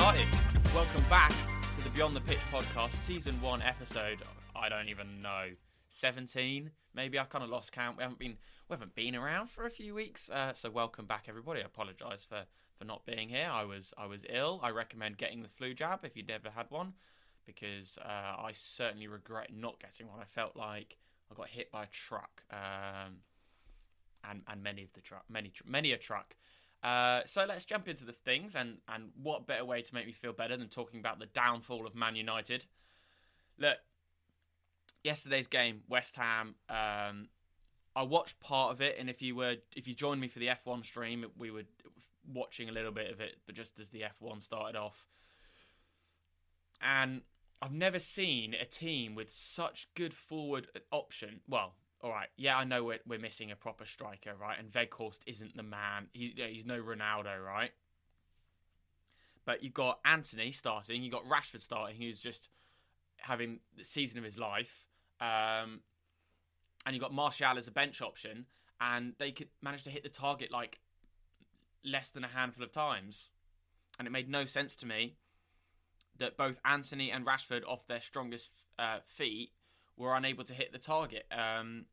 started. Welcome back to the Beyond the Pitch podcast, season one, episode. I don't even know, seventeen. Maybe I kind of lost count. We haven't been we haven't been around for a few weeks, uh, so welcome back, everybody. I apologise for for not being here. I was I was ill. I recommend getting the flu jab if you've never had one, because uh, I certainly regret not getting one. I felt like I got hit by a truck, um, and and many of the truck, many many a truck. Uh, so let's jump into the things, and and what better way to make me feel better than talking about the downfall of Man United? Look, yesterday's game, West Ham. Um, I watched part of it, and if you were if you joined me for the F1 stream, we were watching a little bit of it, but just as the F1 started off, and I've never seen a team with such good forward option. Well, all right, yeah, I know we're, we're missing a proper striker, right? And Weghorst isn't the man. He, he's no Ronaldo, right? But you've got Antony starting, you've got Rashford starting, who's just having the season of his life. Um, and you've got Martial as a bench option, and they could manage to hit the target like less than a handful of times. And it made no sense to me that both Antony and Rashford, off their strongest uh, feet, were unable to hit the target. Um,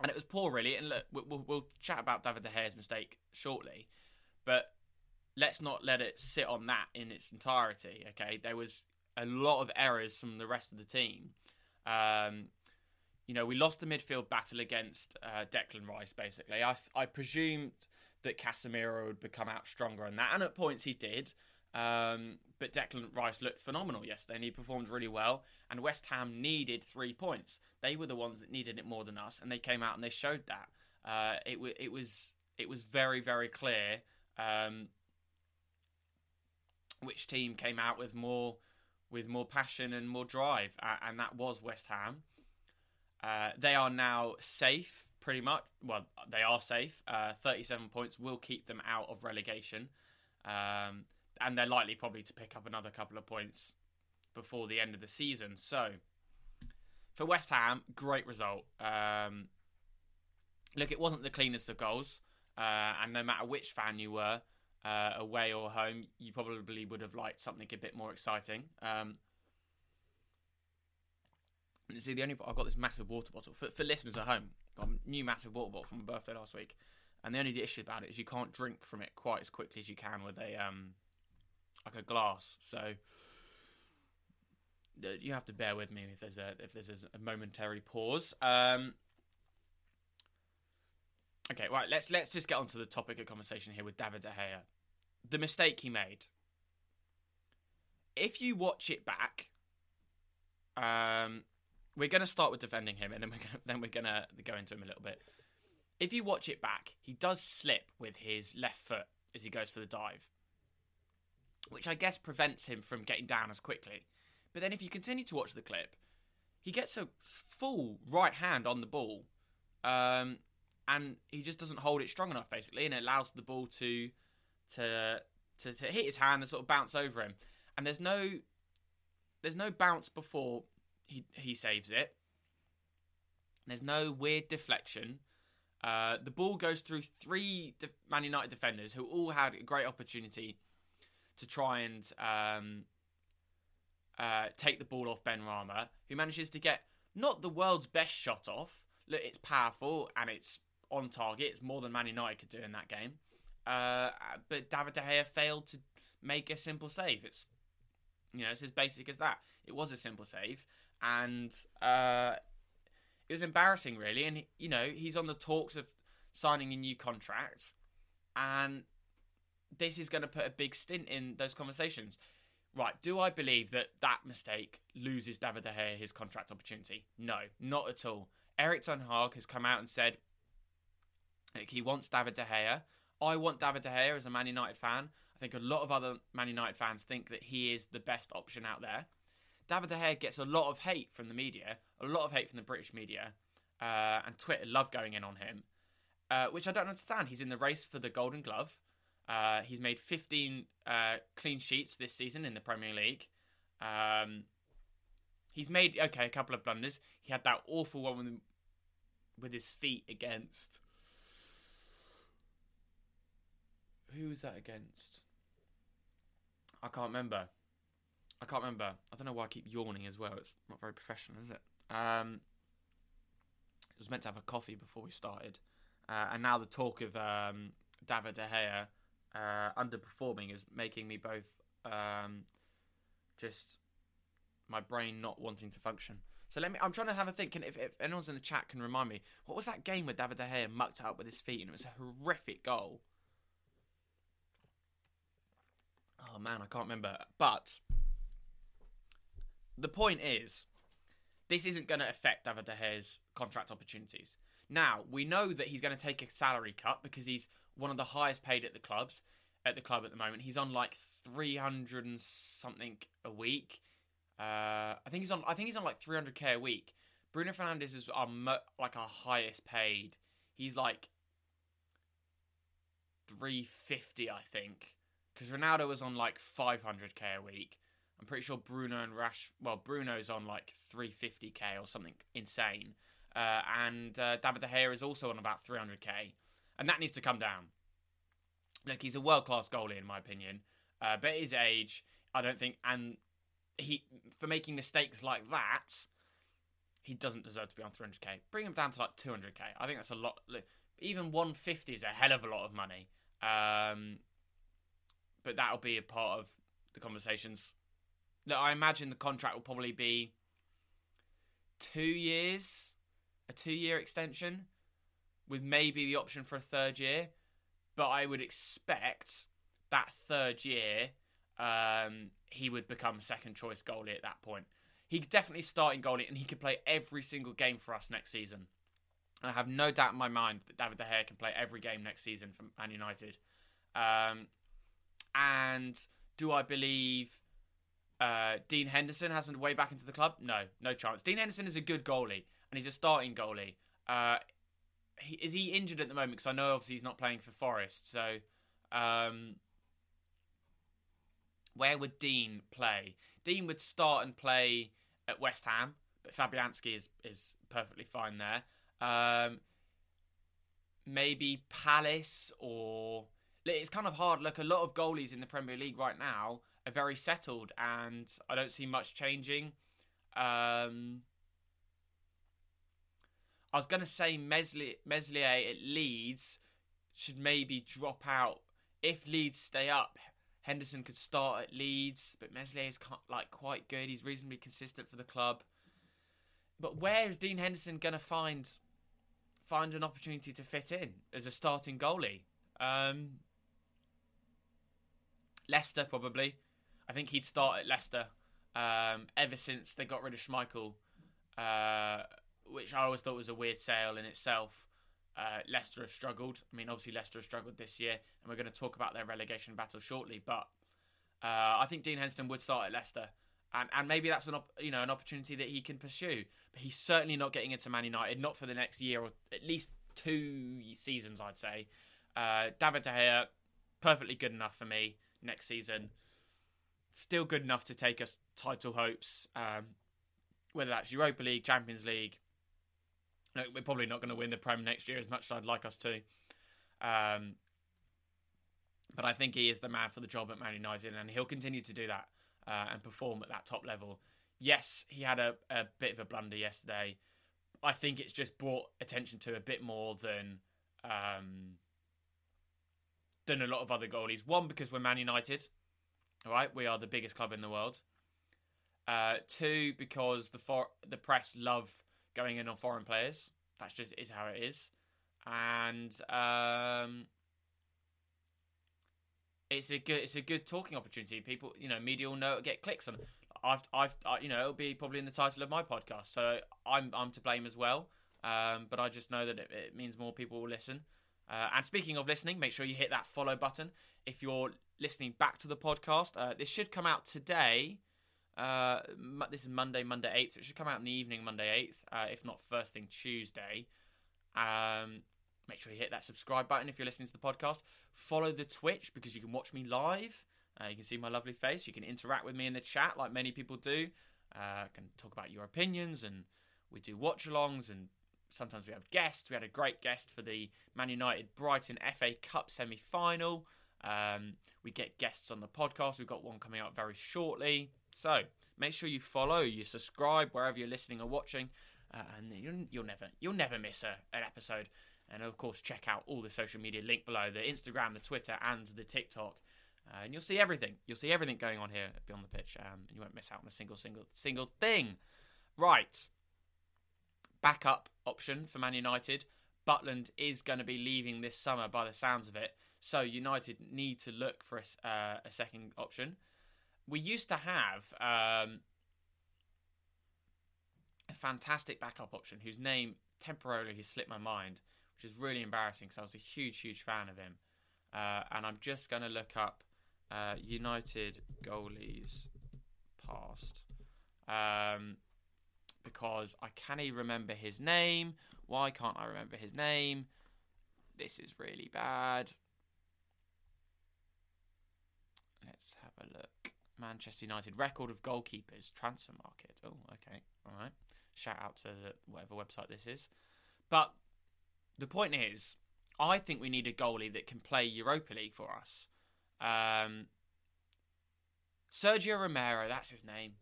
and it was poor, really. And look, we'll, we'll, chat about David De Gea's mistake shortly, but let's not let it sit on that in its entirety. Okay, there was a lot of errors from the rest of the team. Um, you know, we lost the midfield battle against uh, Declan Rice. Basically, I I presumed that Casemiro would become out stronger on that, and at points he did. Um, but Declan Rice looked phenomenal yesterday and he performed really well. And West Ham needed three points. They were the ones that needed it more than us, and they came out and they showed that. Uh, it, w- it was it was very very clear um, which team came out with more with more passion and more drive, and that was West Ham. Uh, they are now safe, pretty much. Well, they are safe. Uh, Thirty-seven points will keep them out of relegation. Um, and they're likely probably to pick up another couple of points before the end of the season. So for West Ham, great result. Um, look, it wasn't the cleanest of goals, uh, and no matter which fan you were, uh, away or home, you probably would have liked something a bit more exciting. Um, see, the only I've got this massive water bottle for, for listeners at home. Got a new massive water bottle from my birthday last week, and the only issue about it is you can't drink from it quite as quickly as you can with a um, like a glass. So uh, you have to bear with me if there's a if there's a momentary pause. Um, okay, right. Let's let's just get onto the topic of conversation here with David De Gea. The mistake he made. If you watch it back, um, we're going to start with defending him, and then we're gonna, then we're going to go into him a little bit. If you watch it back, he does slip with his left foot as he goes for the dive which I guess prevents him from getting down as quickly. But then if you continue to watch the clip, he gets a full right hand on the ball, um, and he just doesn't hold it strong enough, basically, and it allows the ball to to to, to hit his hand and sort of bounce over him. And there's no there's no bounce before he he saves it. There's no weird deflection. Uh, the ball goes through three Man United defenders who all had a great opportunity to try and um, uh, take the ball off Benrahma, who manages to get not the world's best shot off. Look, it's powerful and it's on target. It's more than Man United could do in that game. Uh, but David De Gea failed to make a simple save. It's you know it's as basic as that. It was a simple save, and uh, it was embarrassing, really. And you know he's on the talks of signing a new contract, and this is going to put a big stint in those conversations. Right, do I believe that that mistake loses David De Gea his contract opportunity? No, not at all. Erik Ten Hag has come out and said he wants David De Gea. I want David De Gea as a Man United fan. I think a lot of other Man United fans think that he is the best option out there. David De Gea gets a lot of hate from the media, a lot of hate from the British media, uh, and Twitter love going in on him, uh, which I don't understand. He's in the race for the Golden Glove. Uh, he's made 15 uh, clean sheets this season in the Premier League. Um, he's made okay a couple of blunders. He had that awful one with, with his feet against. Who was that against? I can't remember. I can't remember. I don't know why I keep yawning as well. It's not very professional, is it? Um, it was meant to have a coffee before we started, uh, and now the talk of um, David De Gea uh, underperforming is making me both um, just my brain not wanting to function. So let me. I'm trying to have a think. And if, if anyone's in the chat can remind me, what was that game where David De Gea mucked up with his feet and it was a horrific goal? Oh man, I can't remember. But the point is, this isn't going to affect David De Gea's contract opportunities. Now we know that he's going to take a salary cut because he's one of the highest paid at the clubs at the club at the moment. He's on like three hundred and something a week. Uh, I think he's on. I think he's on like three hundred k a week. Bruno Fernandes is our mo- like our highest paid. He's like three fifty, I think, because Ronaldo was on like five hundred k a week. I'm pretty sure Bruno and Rash. Well, Bruno's on like 350k or something insane, uh, and uh, David De Gea is also on about 300k, and that needs to come down. Look, he's a world class goalie in my opinion, uh, but his age, I don't think, and he for making mistakes like that, he doesn't deserve to be on 300k. Bring him down to like 200k. I think that's a lot. Even 150 is a hell of a lot of money. Um, but that'll be a part of the conversations that I imagine the contract will probably be two years, a two year extension, with maybe the option for a third year. But I would expect that third year, um, he would become second choice goalie at that point. He could definitely start in goalie, and he could play every single game for us next season. I have no doubt in my mind that David De Gea can play every game next season for Man United. Um, and do I believe uh, Dean Henderson has a way back into the club? No, no chance. Dean Henderson is a good goalie, and he's a starting goalie. Uh, he, is he injured at the moment? Because I know obviously he's not playing for Forest. So, um, where would Dean play? Dean would start and play at West Ham, but Fabianski is is perfectly fine there. Um, maybe Palace or it's kind of hard. Look, a lot of goalies in the Premier League right now are very settled, and I don't see much changing. Um, I was going to say Meslier, Meslier at Leeds should maybe drop out. If Leeds stay up, Henderson could start at Leeds, but Meslier is like quite good. He's reasonably consistent for the club. But where is Dean Henderson going to find find an opportunity to fit in as a starting goalie? Um, Leicester probably. I think he'd start at Leicester um, ever since they got rid of Schmeichel, uh, which I always thought was a weird sale in itself. Uh, Leicester have struggled. I mean, obviously Leicester have struggled this year, and we're going to talk about their relegation battle shortly. But uh, I think Dean Henderson would start at Leicester, and and maybe that's an op- you know an opportunity that he can pursue. But he's certainly not getting into Man United, not for the next year or at least two seasons, I'd say. Uh, David De Gea, perfectly good enough for me next season. Still good enough to take us title hopes, um, whether that's Europa League, Champions League. No, we're probably not going to win the Prem next year as much as I'd like us to. Um, but I think he is the man for the job at Man United, and he'll continue to do that uh, and perform at that top level. Yes, he had a, a bit of a blunder yesterday. I think it's just brought attention to a bit more than um, than a lot of other goalies. One, because we're Man United, all right, we are the biggest club in the world. Uh, two, because the for- the press love going in on foreign players. That's just is how it is, and um, it's a good it's a good talking opportunity. People, you know, media will know get clicks on. I've I've I, you know it'll be probably in the title of my podcast, so I'm I'm to blame as well. Um, but I just know that it, it means more people will listen. Uh, and speaking of listening, make sure you hit that follow button if you're listening back to the podcast. Uh, this should come out today. Uh, this is Monday, Monday 8th, so it should come out in the evening, Monday 8th, uh, if not first thing Tuesday. Um, make sure you hit that subscribe button if you're listening to the podcast. Follow the Twitch because you can watch me live. Uh, you can see my lovely face. You can interact with me in the chat like many people do. Uh, can talk about your opinions and we do watch alongs and sometimes we have guests. We had a great guest for the Man United Brighton FA Cup semi final. Um, we get guests on the podcast. We've got one coming up very shortly. So make sure you follow, you subscribe wherever you're listening or watching, uh, and you'll, you'll never you'll never miss a, an episode. And of course, check out all the social media link below the Instagram, the Twitter, and the TikTok. Uh, and you'll see everything. You'll see everything going on here beyond the pitch. Um, you won't miss out on a single, single, single thing. Right. Backup option for Man United. Butland is going to be leaving this summer by the sounds of it. So United need to look for a, uh, a second option. We used to have um, a fantastic backup option whose name temporarily has slipped my mind, which is really embarrassing because I was a huge, huge fan of him. Uh, and I'm just going to look up uh, United goalies past um, because I can't even remember his name. Why can't I remember his name? This is really bad. Let's have a look. Manchester United record of goalkeepers transfer market. Oh, okay, all right. Shout out to the, whatever website this is. But the point is, I think we need a goalie that can play Europa League for us. Um, Sergio Romero, that's his name.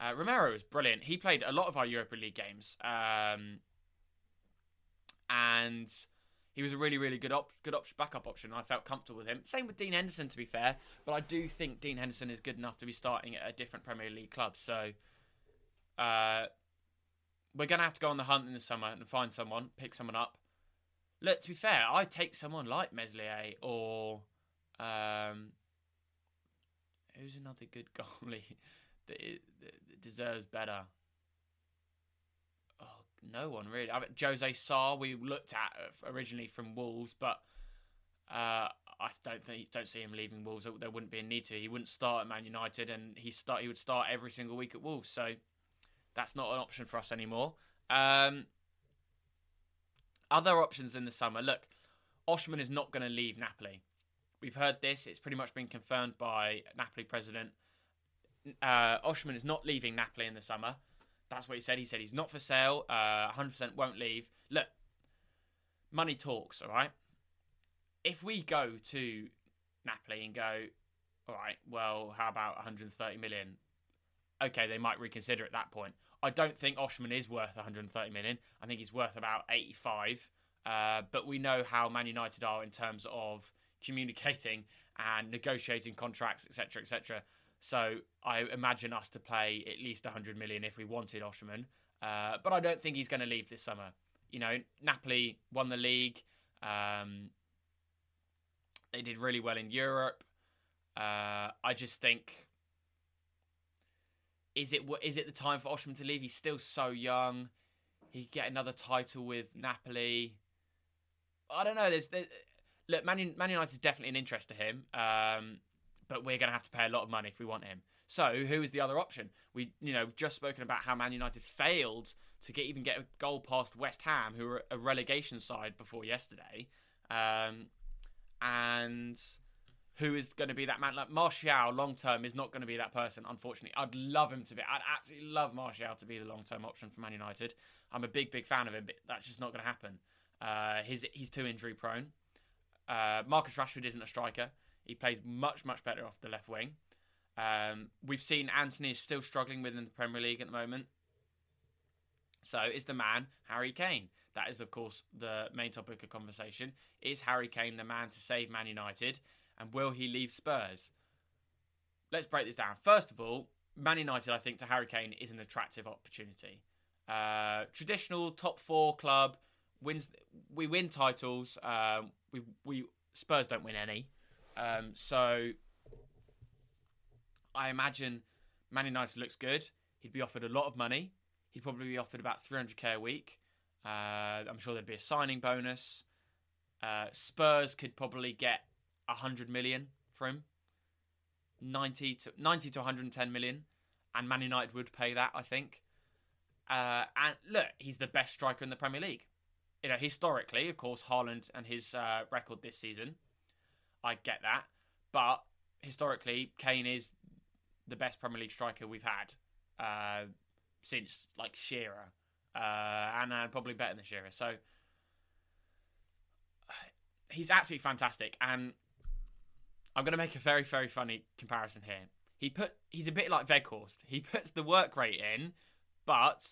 Uh, Romero is brilliant. He played a lot of our Europa League games, um, and he was a really, really good op- good op- backup option. I felt comfortable with him. Same with Dean Henderson, to be fair. But I do think Dean Henderson is good enough to be starting at a different Premier League club. So uh, we're going to have to go on the hunt in the summer and find someone, pick someone up. Look, to be fair, I'd take someone like Meslier or um, who's another good goalie that, that deserves better. No one really. I mean, Jose Sa we looked at originally from Wolves, but uh, I don't think don't see him leaving Wolves. There wouldn't be a need to. He wouldn't start at Man United, and he start he would start every single week at Wolves. So that's not an option for us anymore. Um, other options in the summer. Look, Osimhen is not going to leave Napoli. We've heard this. It's pretty much been confirmed by Napoli president. Uh, Osimhen is not leaving Napoli in the summer. That's what he said. He said he's not for sale. Uh, 100% won't leave. Look, money talks, all right? If we go to Napoli and go, all right, well, how about 130 million? Okay, they might reconsider at that point. I don't think Osimhen is worth 130 million. I think he's worth about 85. Uh, but we know how Man United are in terms of communicating and negotiating contracts, etc., etc. So I imagine us to play at least 100 million if we wanted Osimhen. Uh, but I don't think he's going to leave this summer. You know, Napoli won the league. Um, they did really well in Europe. Uh, I just think is it is it the time for Osimhen to leave? He's still so young. He could get another title with Napoli. I don't know. There's, there's look, Man, Man United is definitely an interest to him, um, but we're going to have to pay a lot of money if we want him. So who is the other option? We, you know, just spoken about how Man United failed to get even get a goal past West Ham, who were a relegation side before yesterday, um, and who is going to be that man? Like Martial, long term, is not going to be that person. Unfortunately, I'd love him to be. I'd absolutely love Martial to be the long term option for Man United. I'm a big, big fan of him, but that's just not going to happen. Uh, he's he's too injury prone. Uh, Marcus Rashford isn't a striker. He plays much, much better off the left wing. Um, we've seen Antony is still struggling within the Premier League at the moment. So is the man Harry Kane. That is, of course, the main topic of conversation. Is Harry Kane the man to save Man United? And will he leave Spurs? Let's break this down. First of all, Man United, I think, to Harry Kane is an attractive opportunity. Uh, traditional top four club wins. We win titles. Um, we we Spurs don't win any. Um, so I imagine Man United looks good. He'd be offered a lot of money. He'd probably be offered about 300k a week. Uh, I'm sure there'd be a signing bonus. Uh, Spurs could probably get 100 million for him. 90 to 90 to 110 million, and Man United would pay that, I think. Uh, and look, he's the best striker in the Premier League. You know, historically, of course, Haaland and his uh, record this season, I get that, but historically, Kane is the best Premier League striker we've had uh, since like Shearer, uh, and uh, probably better than Shearer. So he's absolutely fantastic, and I'm going to make a very, very funny comparison here. He put he's a bit like Weghorst. He puts the work rate in, but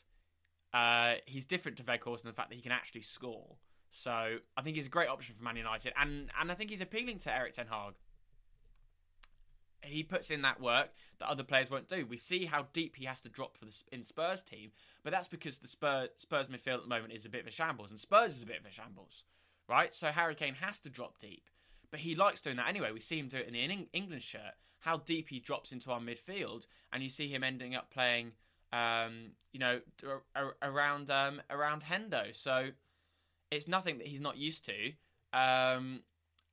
uh, he's different to Weghorst in the fact that he can actually score. So I think he's a great option for Man United, and and I think he's appealing to Erik Ten Hag. He puts in that work that other players won't do. We see how deep he has to drop for the in Spurs team, but that's because the Spurs Spurs midfield at the moment is a bit of a shambles, and Spurs is a bit of a shambles, right? So Harry Kane has to drop deep, but he likes doing that anyway. We see him do it in the England shirt. How deep he drops into our midfield, and you see him ending up playing, um, you know, around um, around Hendo. So it's nothing that he's not used to. Um,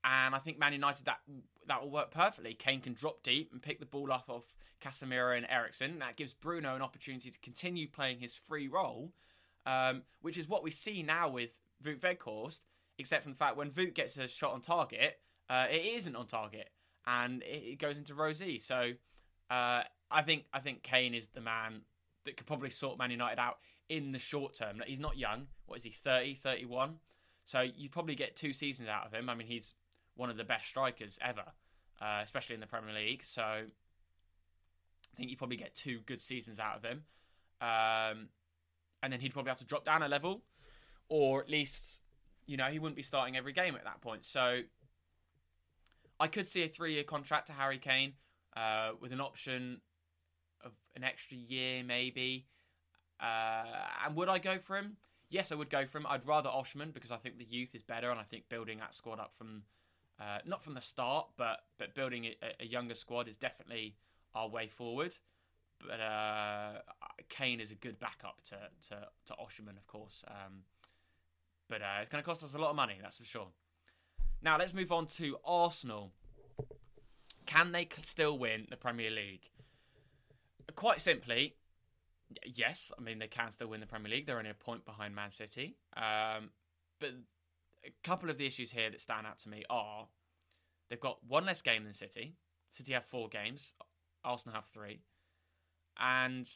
and I think Man United that that will work perfectly. Kane can drop deep and pick the ball off of Casemiro and Eriksen. That gives Bruno an opportunity to continue playing his free role, um, which is what we see now with Wout Weghorst, except from the fact when Wout gets a shot on target, uh, it isn't on target and it, it goes into Row Z. So uh, I think I think Kane is the man that could probably sort Man United out in the short term. He's not young. What is he, 30, 31? So you'd probably get two seasons out of him. I mean, he's one of the best strikers ever, uh, especially in the Premier League. So I think you probably get two good seasons out of him. Um, and then he'd probably have to drop down a level, or at least, you know, he wouldn't be starting every game at that point. So I could see a three year contract to Harry Kane uh, with an option of an extra year, maybe. Uh, and would I go for him? Yes, I would go for him. I'd rather Osimhen because I think the youth is better, and I think building that squad up from uh, not from the start, but but building a, a, younger squad is definitely our way forward. But uh, Kane is a good backup to to, to Osimhen, of course. Um, but uh, it's going to cost us a lot of money, that's for sure. Now let's move on to Arsenal. Can they still win the Premier League? Quite simply, yes. I mean, they can still win the Premier League. They're only a point behind Man City. Um, but a couple of the issues here that stand out to me are they've got one less game than City. City have four games. Arsenal have three. And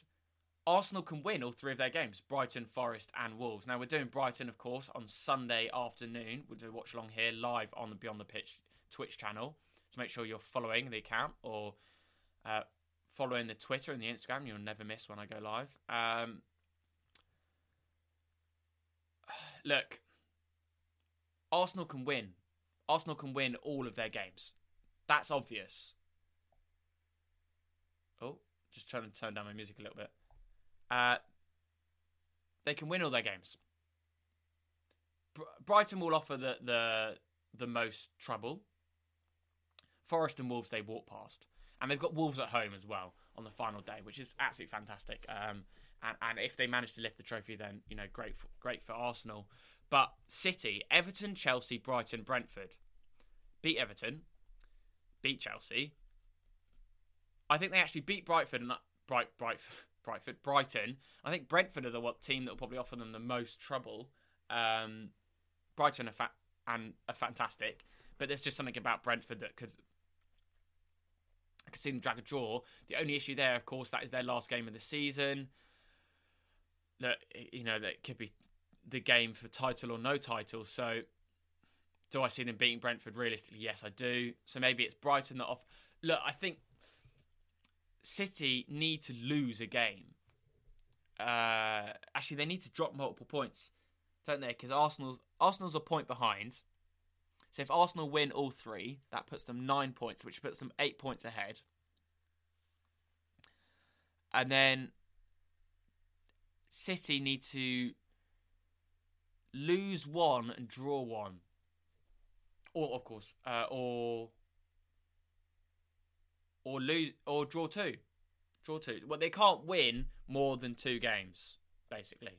Arsenal can win all three of their games Brighton, Forest, and Wolves. Now, we're doing Brighton, of course, on Sunday afternoon. We'll do a watch along here live on the Beyond the Pitch Twitch channel. So make sure you're following the account or uh, following the Twitter and the Instagram. You'll never miss when I go live. Um, look, Arsenal can win. Arsenal can win all of their games. That's obvious. Oh, just trying to turn down my music a little bit. Uh, they can win all their games. Br- Brighton will offer the, the the most trouble. Forest and Wolves they walk past, and they've got Wolves at home as well on the final day, which is absolutely fantastic. Um, and, and if they manage to lift the trophy, then you know great for, great for Arsenal. But City, Everton, Chelsea, Brighton, Brentford beat Everton, beat Chelsea. I think they actually beat Brightford and Bright Bright Brightford, Brighton. I think Brentford are the team that will probably offer them the most trouble. Um, Brighton are fa- and are fantastic, but there's just something about Brentford that could I could see them drag a draw. The only issue there, of course, that is their last game of the season. That you know that could be the game for title or no title. So, do I see them beating Brentford realistically? Yes, I do. So maybe it's Brighton that off. Look, I think City need to lose a game. Uh, actually, they need to drop multiple points, don't they? Because Arsenal Arsenal's a point behind. So if Arsenal win all three, that puts them nine points, which puts them eight points ahead. And then City need to lose one and draw one. Or of course, uh, or or lose or draw two. Draw two. Well, they can't win more than two games, basically.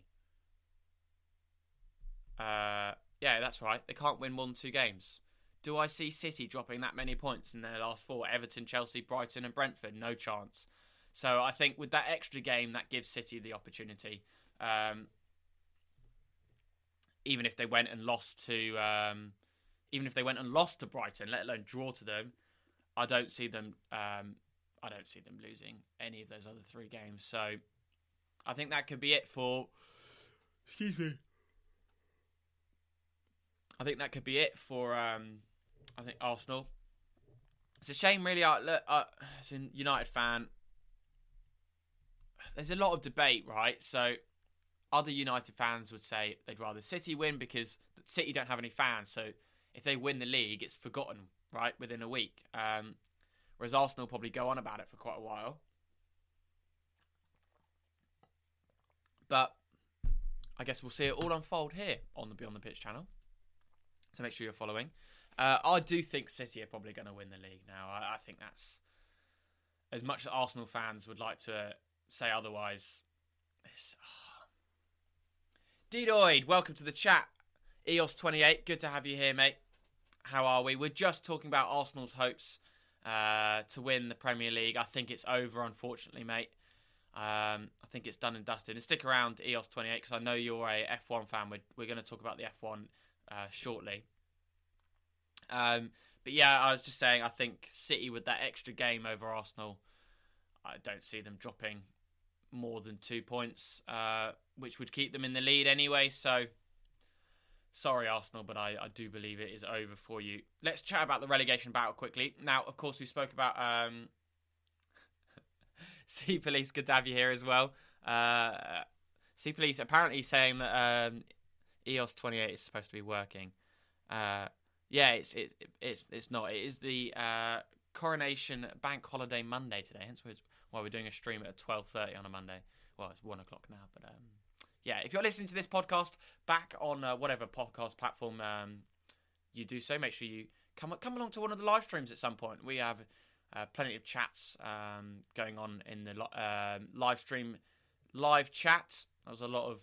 Uh, yeah, that's right. They can't win than two games. Do I see City dropping that many points in their last four? Everton, Chelsea, Brighton, and Brentford? No chance. So I think with that extra game, that gives City the opportunity. Um, even if they went and lost to, um, even if they went and lost to Brighton, let alone draw to them, I don't see them. Um, I don't see them losing any of those other three games. So I think that could be it for. Excuse me. I think that could be it for. Um, I think Arsenal. It's a shame, really. I look, uh, as a United fan, there's a lot of debate, right? So, other United fans would say they'd rather City win because City don't have any fans. So, if they win the league, it's forgotten, right, within a week. Um, whereas Arsenal probably go on about it for quite a while. But I guess we'll see it all unfold here on the Beyond the Pitch channel. So make sure you're following. Uh, I do think City are probably going to win the league now. I, I, think that's as much as Arsenal fans would like to say otherwise. Oh. Dedoid, welcome to the chat. EOS28, good to have you here, mate. How are we? We're just talking about Arsenal's hopes uh, to win the Premier League. I think it's over, unfortunately, mate. Um, I think it's done and dusted. And stick around, EOS28, because I know you're a F1 fan. We're, we're going to talk about the F1 uh, shortly. Um, but yeah, I was just saying, I think City with that extra game over Arsenal, I don't see them dropping more than two points, uh, which would keep them in the lead anyway. So, sorry, Arsenal, but I, I do believe it is over for you. Let's chat about the relegation battle quickly. Now, of course, we spoke about um, Sea Police. You here as well. Uh, sea Police apparently saying that um, EOS 28 is supposed to be working. Uh, yeah, it's it, it's it's not. It is the uh, coronation bank holiday Monday today. Hence why we're doing a stream at twelve thirty on a Monday. Well, it's one o'clock now, but um, yeah. If you're listening to this podcast back on uh, whatever podcast platform um, you do so, make sure you come come along to one of the live streams at some point. We have uh, plenty of chats um, going on in the uh, live stream, live chat. There was a lot of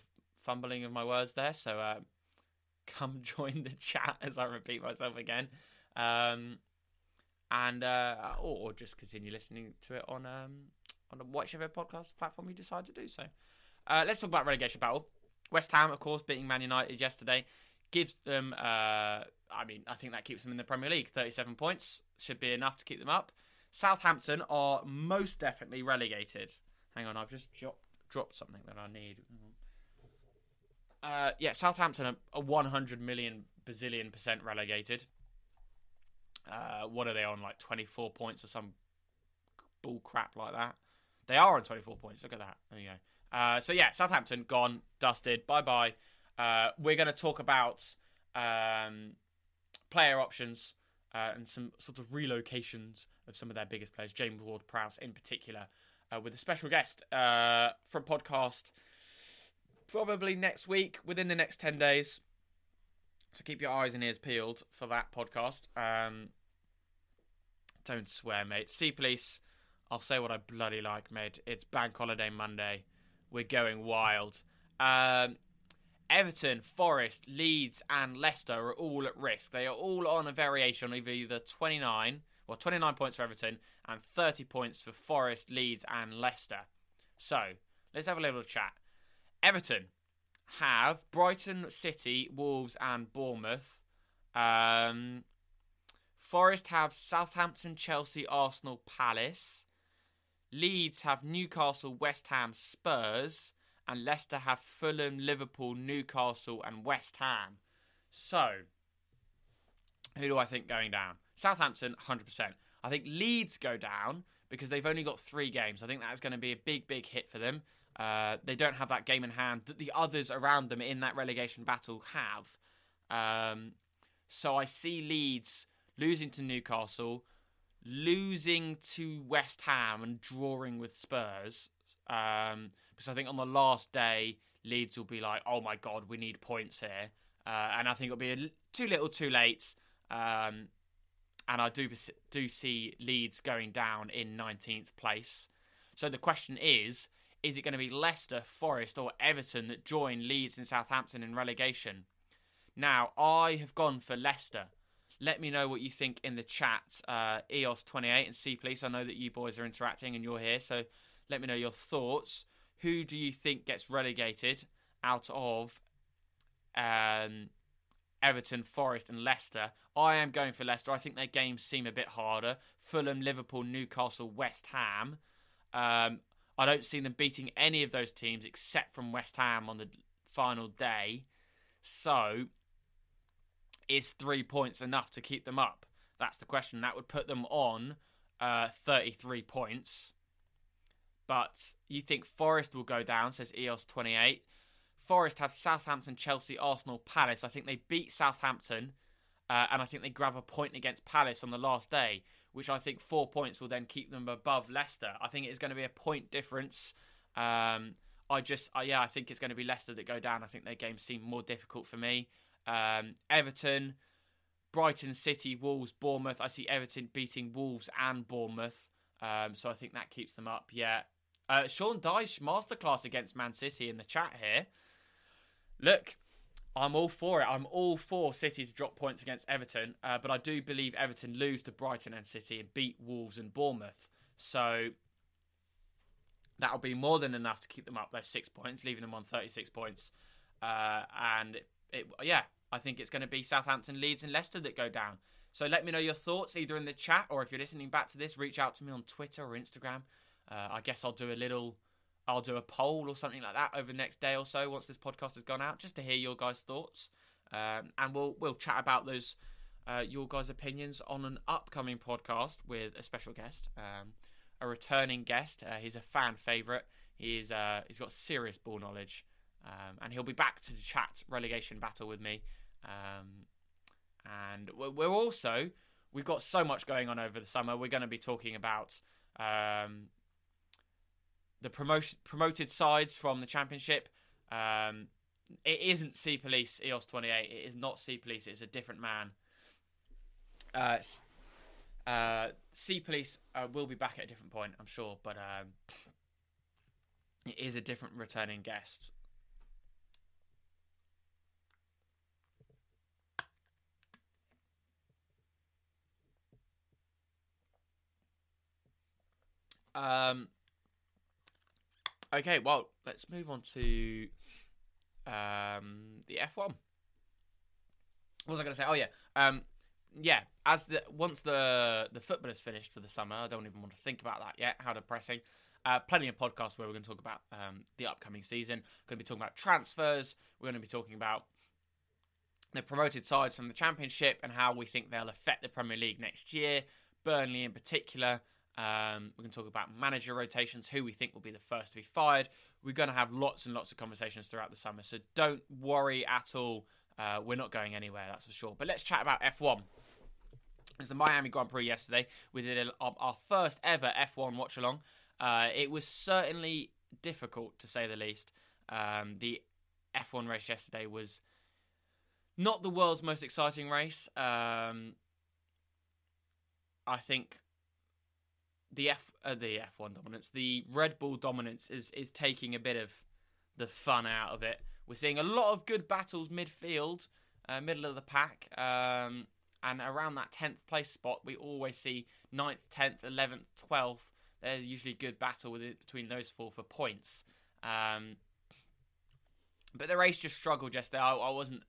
fumbling of my words there, so uh, come join the chat as I repeat myself again. Um, and uh, or, or, just continue listening to it on um, on whichever podcast platform you decide to do so. Uh, let's talk about relegation battle. West Ham, of course, beating Man United yesterday, gives them. Uh, I mean, I think that keeps them in the Premier League. Thirty-seven points should be enough to keep them up. Southampton are most definitely relegated. Hang on, I've just dropped something that I need. Uh, yeah, Southampton are, are 100 million bazillion percent relegated. Uh, what are they on? Like 24 points or some bull crap like that. They are on 24 points. Look at that. There you go. Uh, so yeah, Southampton gone, dusted. Bye bye. Uh, we're going to talk about um, player options uh, and some sort of relocations of some of their biggest players, James Ward-Prowse in particular, uh, with a special guest uh, from podcast probably next week, within the next 10 days. So keep your eyes and ears peeled for that podcast. Um, don't swear, mate. Sea Police, I'll say what I bloody like, mate. It's Bank Holiday Monday. We're going wild. Um, Everton, Forest, Leeds, and Leicester are all at risk. They are all on a variation of either 29, well, 29 points for Everton and 30 points for Forest, Leeds, and Leicester. So, let's have a little chat. Everton have Brighton, City, Wolves, and Bournemouth. Um, Forest have Southampton, Chelsea, Arsenal, Palace. Leeds have Newcastle, West Ham, Spurs. And Leicester have Fulham, Liverpool, Newcastle, and West Ham. So, who do I think going down? Southampton, 100%. I think Leeds go down because they've only got three games. I think that's going to be a big, big hit for them. Uh, they don't have that game in hand that the others around them in that relegation battle have. Um, so I see Leeds losing to Newcastle, losing to West Ham, and drawing with Spurs. Um, because I think on the last day, Leeds will be like, "Oh my god, we need points here," uh, and I think it'll be too little, too late. Um, and I do do see Leeds going down in 19th place. So the question is is it going to be Leicester, Forest, or Everton that join Leeds and Southampton in relegation? Now, I have gone for Leicester. Let me know what you think in the chat, uh, EOS28 and C Police. I know that you boys are interacting and you're here, so let me know your thoughts. Who do you think gets relegated out of um, Everton, Forest, and Leicester? I am going for Leicester. I think their games seem a bit harder. Fulham, Liverpool, Newcastle, West Ham. Um, I don't see them beating any of those teams except from West Ham on the final day. So, is three points enough to keep them up? That's the question. That would put them on uh, 33 points. But you think Forest will go down, says EOS 28. Forest have Southampton, Chelsea, Arsenal, Palace. I think they beat Southampton, uh, and I think they grab a point against Palace on the last day, which I think four points will then keep them above Leicester. I think it's going to be a point difference. Um, I just, uh, yeah, I think it's going to be Leicester that go down. I think their games seem more difficult for me. Um, Everton, Brighton, City, Wolves, Bournemouth. I see Everton beating Wolves and Bournemouth. Um, so I think that keeps them up. Yeah. Uh, Sean Dyche masterclass against Man City in the chat here. Look, I'm all for it. I'm all for City to drop points against Everton, uh, but I do believe Everton lose to Brighton and City and beat Wolves and Bournemouth. So that'll be more than enough to keep them up those six points, leaving them on 36 points. Uh, and it, it, yeah, I think it's going to be Southampton, Leeds, and Leicester that go down. So let me know your thoughts either in the chat or if you're listening back to this, reach out to me on Twitter or Instagram. Uh, I guess I'll do a little, I'll do a poll or something like that over the next day or so once this podcast has gone out, just to hear your guys' thoughts, um, and we'll we'll chat about those uh, your guys' opinions on an upcoming podcast with a special guest, um, a returning guest. Uh, he's a fan favorite. He's uh, he's got serious ball knowledge, um, and he'll be back to the chat relegation battle with me. Um, and we're also we've got so much going on over the summer. We're going to be talking about um, the promotion promoted sides from the championship. Um, it isn't Sea Police EOS 28. It is not Sea Police. It's a different man. Uh, uh, Police uh, will be back at a different point, I'm sure, but um, it is a different returning guest. Um, okay, well, let's move on to um, the F1. What was I going to say? Oh yeah, um, yeah. As the once the the football is finished for the summer, I don't even want to think about that yet. How depressing. Uh, plenty of podcasts where we're going to talk about um, the upcoming season. We're going to be talking about transfers. We're going to be talking about the promoted sides from the Championship and how we think they'll affect the Premier League next year. Burnley in particular. Um, we're going to talk about manager rotations, who we think will be the first to be fired. We're going to have lots and lots of conversations throughout the summer, so don't worry at all. Uh, we're not going anywhere, that's for sure. But let's chat about F1. It's the Miami Grand Prix yesterday. We did our first ever F1 watch along. Uh, it was certainly difficult, to say the least. Um, the F1 race yesterday was not the world's most exciting race. Um, I think the F uh, the F1 dominance, the Red Bull dominance is is taking a bit of the fun out of it. We're seeing a lot of good battles midfield, uh, middle of the pack, um, and around that tenth place spot, we always see 9th, tenth, eleventh, twelfth. There's usually good battle between those four for points. Um, but the race just struggled yesterday. I, I wasn't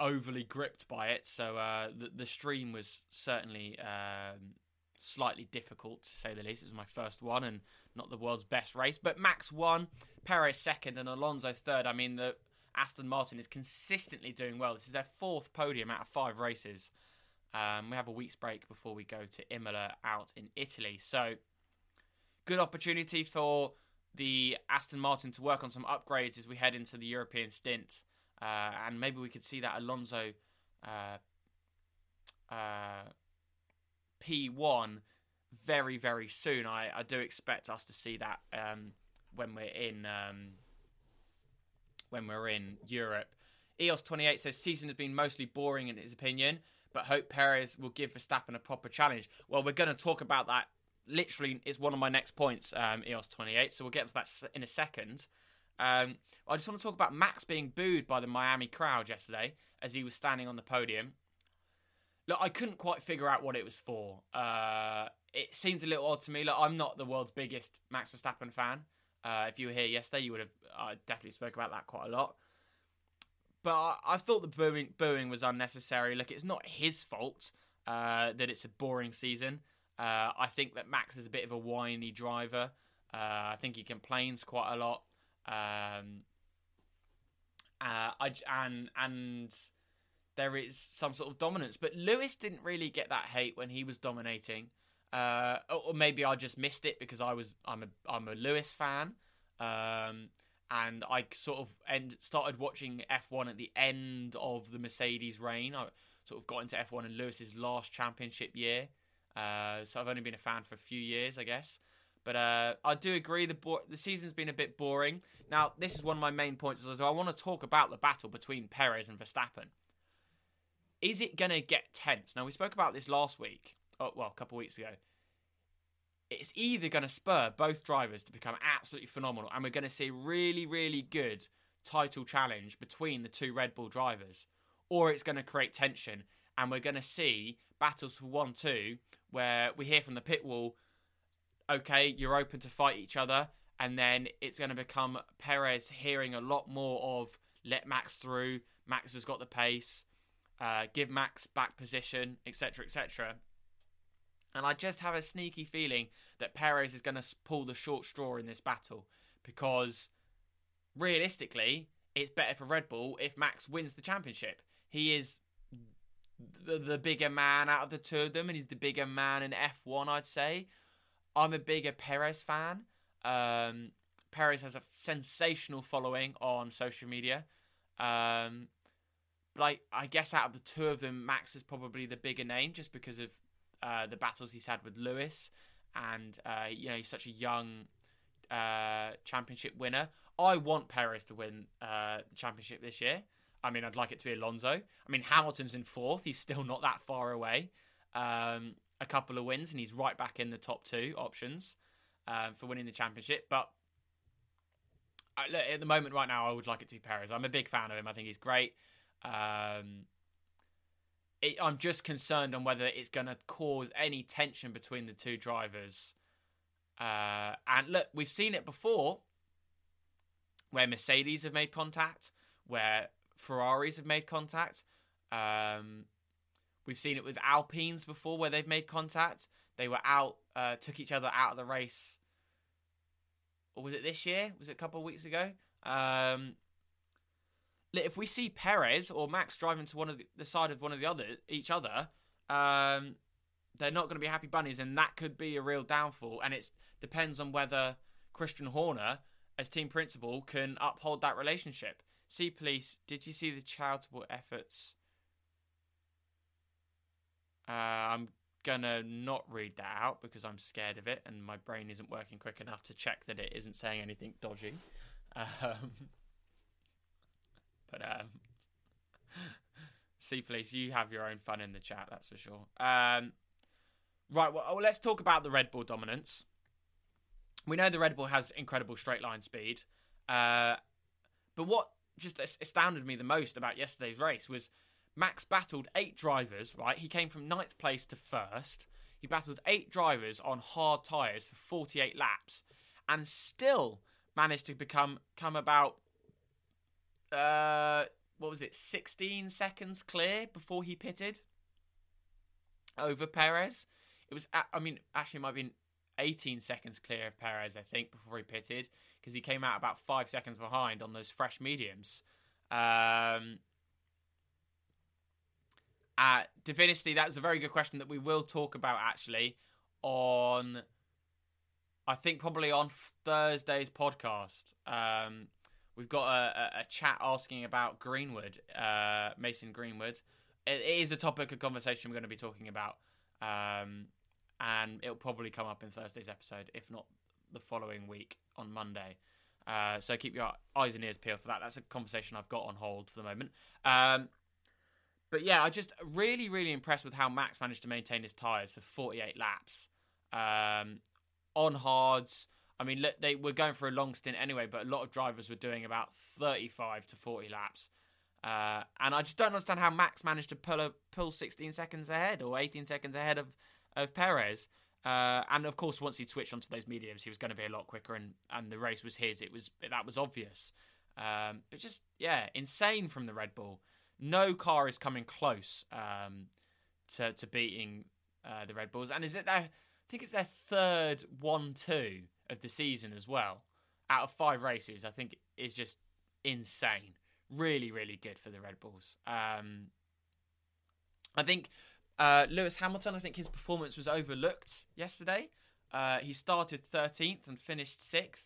overly gripped by it, so uh, the, the stream was certainly um, slightly difficult to say the least. It was my first one and not the world's best race. But Max won, Perez second, and Alonso third. I mean, the Aston Martin is consistently doing well. This is their fourth podium out of five races. Um, we have a week's break before we go to Imola out in Italy. So, good opportunity for the Aston Martin to work on some upgrades as we head into the European stint. Uh, and maybe we could see that Alonso uh, uh, P1 very, very soon. I, I do expect us to see that um, when we're in um, when we're in Europe. EOS 28 says season has been mostly boring in his opinion, but hope Perez will give Verstappen a proper challenge. Well, we're going to talk about that. Literally, is one of my next points. Um, EOS 28, so we'll get to that in a second. Um, I just want to talk about Max being booed by the Miami crowd yesterday as he was standing on the podium. Look, I couldn't quite figure out what it was for. Uh, it seems a little odd to me. Look, I'm not the world's biggest Max Verstappen fan. Uh, if you were here yesterday, you would have I definitely spoke about that quite a lot. But I, I thought the booing, booing was unnecessary. Look, it's not his fault uh, that it's a boring season. Uh, I think that Max is a bit of a whiny driver. Uh, I think he complains quite a lot. Um, uh, I, and and there is some sort of dominance. But Lewis didn't really get that hate when he was dominating. Uh, or maybe I just missed it because I was I'm a I'm a Lewis fan, um, and I sort of end started watching F1 at the end of the Mercedes reign. I sort of got into F1 in Lewis's last championship year, uh, so I've only been a fan for a few years, I guess. But uh, I do agree the bo- the season's been a bit boring. Now this is one of my main points. So I want to talk about the battle between Perez and Verstappen. Is it going to get tense? Now we spoke about this last week oh, well, a couple of weeks ago, it's either going to spur both drivers to become absolutely phenomenal, and we're going to see really, really good title challenge between the two Red Bull drivers, or it's going to create tension, and we're going to see battles for one, two, where we hear from the pit wall, okay, you're open to fight each other, and then it's going to become Perez hearing a lot more of let Max through, Max has got the pace, uh, give Max back position, etc., etc. And I just have a sneaky feeling that Perez is going to pull the short straw in this battle because realistically, it's better for Red Bull if Max wins the championship. He is the, the bigger man out of the two of them, and he's the bigger man in F1, I'd say. I'm a bigger Perez fan. Um, Perez has a sensational following on social media. Um, but I, guess out of the two of them, Max is probably the bigger name just because of uh, the battles he's had with Lewis, and uh, you know he's such a young uh, championship winner. I want Perez to win uh, the championship this year. I mean, I'd like it to be Alonso. I mean, Hamilton's in fourth; he's still not that far away. Um, a couple of wins, and he's right back in the top two options um, for winning the championship. But look, at the moment, right now, I would like it to be Perez. I'm a big fan of him. I think he's great. Um, it, I'm just concerned on whether it's going to cause any tension between the two drivers. Uh, and look, we've seen it before where Mercedes have made contact, where Ferraris have made contact. Um, we've seen it with Alpines before where they've made contact. They were out, uh, took each other out of the race. Or was it this year? Was it a couple of weeks ago? Um, if we see Perez or Max driving to one of the, the side of one of the other each other, um, they're not going to be happy bunnies, and that could be a real downfall. And it depends on whether Christian Horner, as team principal, can uphold that relationship. See, police, did you see the charitable efforts? Uh, I'm gonna not read that out because I'm scared of it, and my brain isn't working quick enough to check that it isn't saying anything dodgy. Um, but um, see, please, you have your own fun in the chat. That's for sure. Um, right. Well, oh, let's talk about the Red Bull dominance. We know the Red Bull has incredible straight line speed, uh, but what just astounded me the most about yesterday's race was Max battled eight drivers. Right, he came from ninth place to first. He battled eight drivers on hard tyres for 48 laps, and still managed to become come about uh, what was it, 16 seconds clear before he pitted over Perez. It was, I mean, actually, might have been 18 seconds clear of Perez, I think, before he pitted, because he came out about five seconds behind on those fresh mediums. Um, uh, Divinity, that's a very good question that we will talk about actually on, I think, probably on Thursday's podcast. Um, We've got a, a, chat asking about Greenwood, uh, Mason Greenwood. It is a topic of conversation we're going to be talking about, um, and it'll probably come up in Thursday's episode, if not the following week on Monday. Uh, so keep your eyes and ears peeled for that. That's a conversation I've got on hold for the moment. Um, but yeah, I just really, really impressed with how Max managed to maintain his tyres for 48 laps um, on hards. I mean, they were going for a long stint anyway, but a lot of drivers were doing about 35 to 40 laps. Uh, and I just don't understand how Max managed to pull a, pull 16 seconds ahead or 18 seconds ahead of of Perez. Uh, and of course, once he switched onto those mediums, he was going to be a lot quicker, and, and the race was his. It was that was obvious. Um, but just yeah, insane from the Red Bull. No car is coming close um, to to beating uh, the Red Bulls. And is it their? I think it's their third one-two of the season as well. Out of five races, I think is just insane. Really, really good for the Red Bulls. Um, I think uh, Lewis Hamilton. I think his performance was overlooked yesterday. Uh, he started 13th and finished sixth.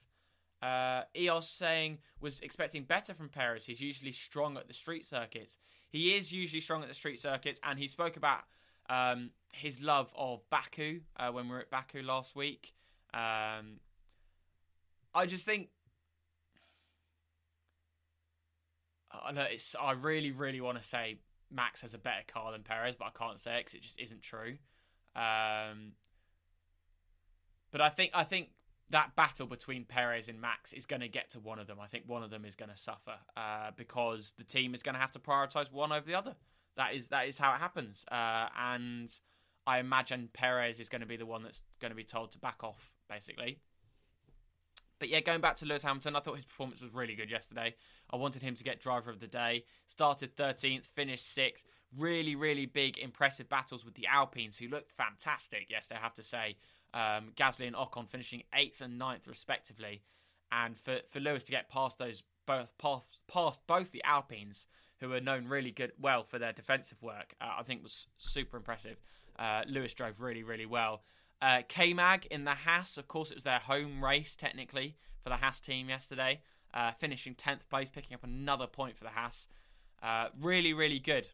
Uh, EOS saying was expecting better from Perez. He's usually strong at the street circuits. He is usually strong at the street circuits, and he spoke about um, his love of Baku uh, when we were at Baku last week. Um, I just think I know it's. I really, really want to say Max has a better car than Perez, but I can't say it because it just isn't true. Um, but I think I think that battle between Perez and Max is going to get to one of them. I think one of them is going to suffer uh, because the team is going to have to prioritize one over the other. That is that is how it happens, uh, and I imagine Perez is going to be the one that's going to be told to back off, basically. But yeah, going back to Lewis Hamilton, I thought his performance was really good yesterday. I wanted him to get driver of the day. Started 13th, finished 6th. Really, really big, impressive battles with the Alpines, who looked fantastic yesterday, I have to say. Um, Gasly and Ocon finishing 8th and 9th, respectively. And for, for Lewis to get past those, both past, past both the Alpines, who are known really good, well for their defensive work, uh, I think was super impressive. Uh, Lewis drove really, really well. Uh, K Mag in the Haas, of course, it was their home race technically for the Haas team yesterday, uh, finishing 10th place, picking up another point for the Haas. Uh, really, really good.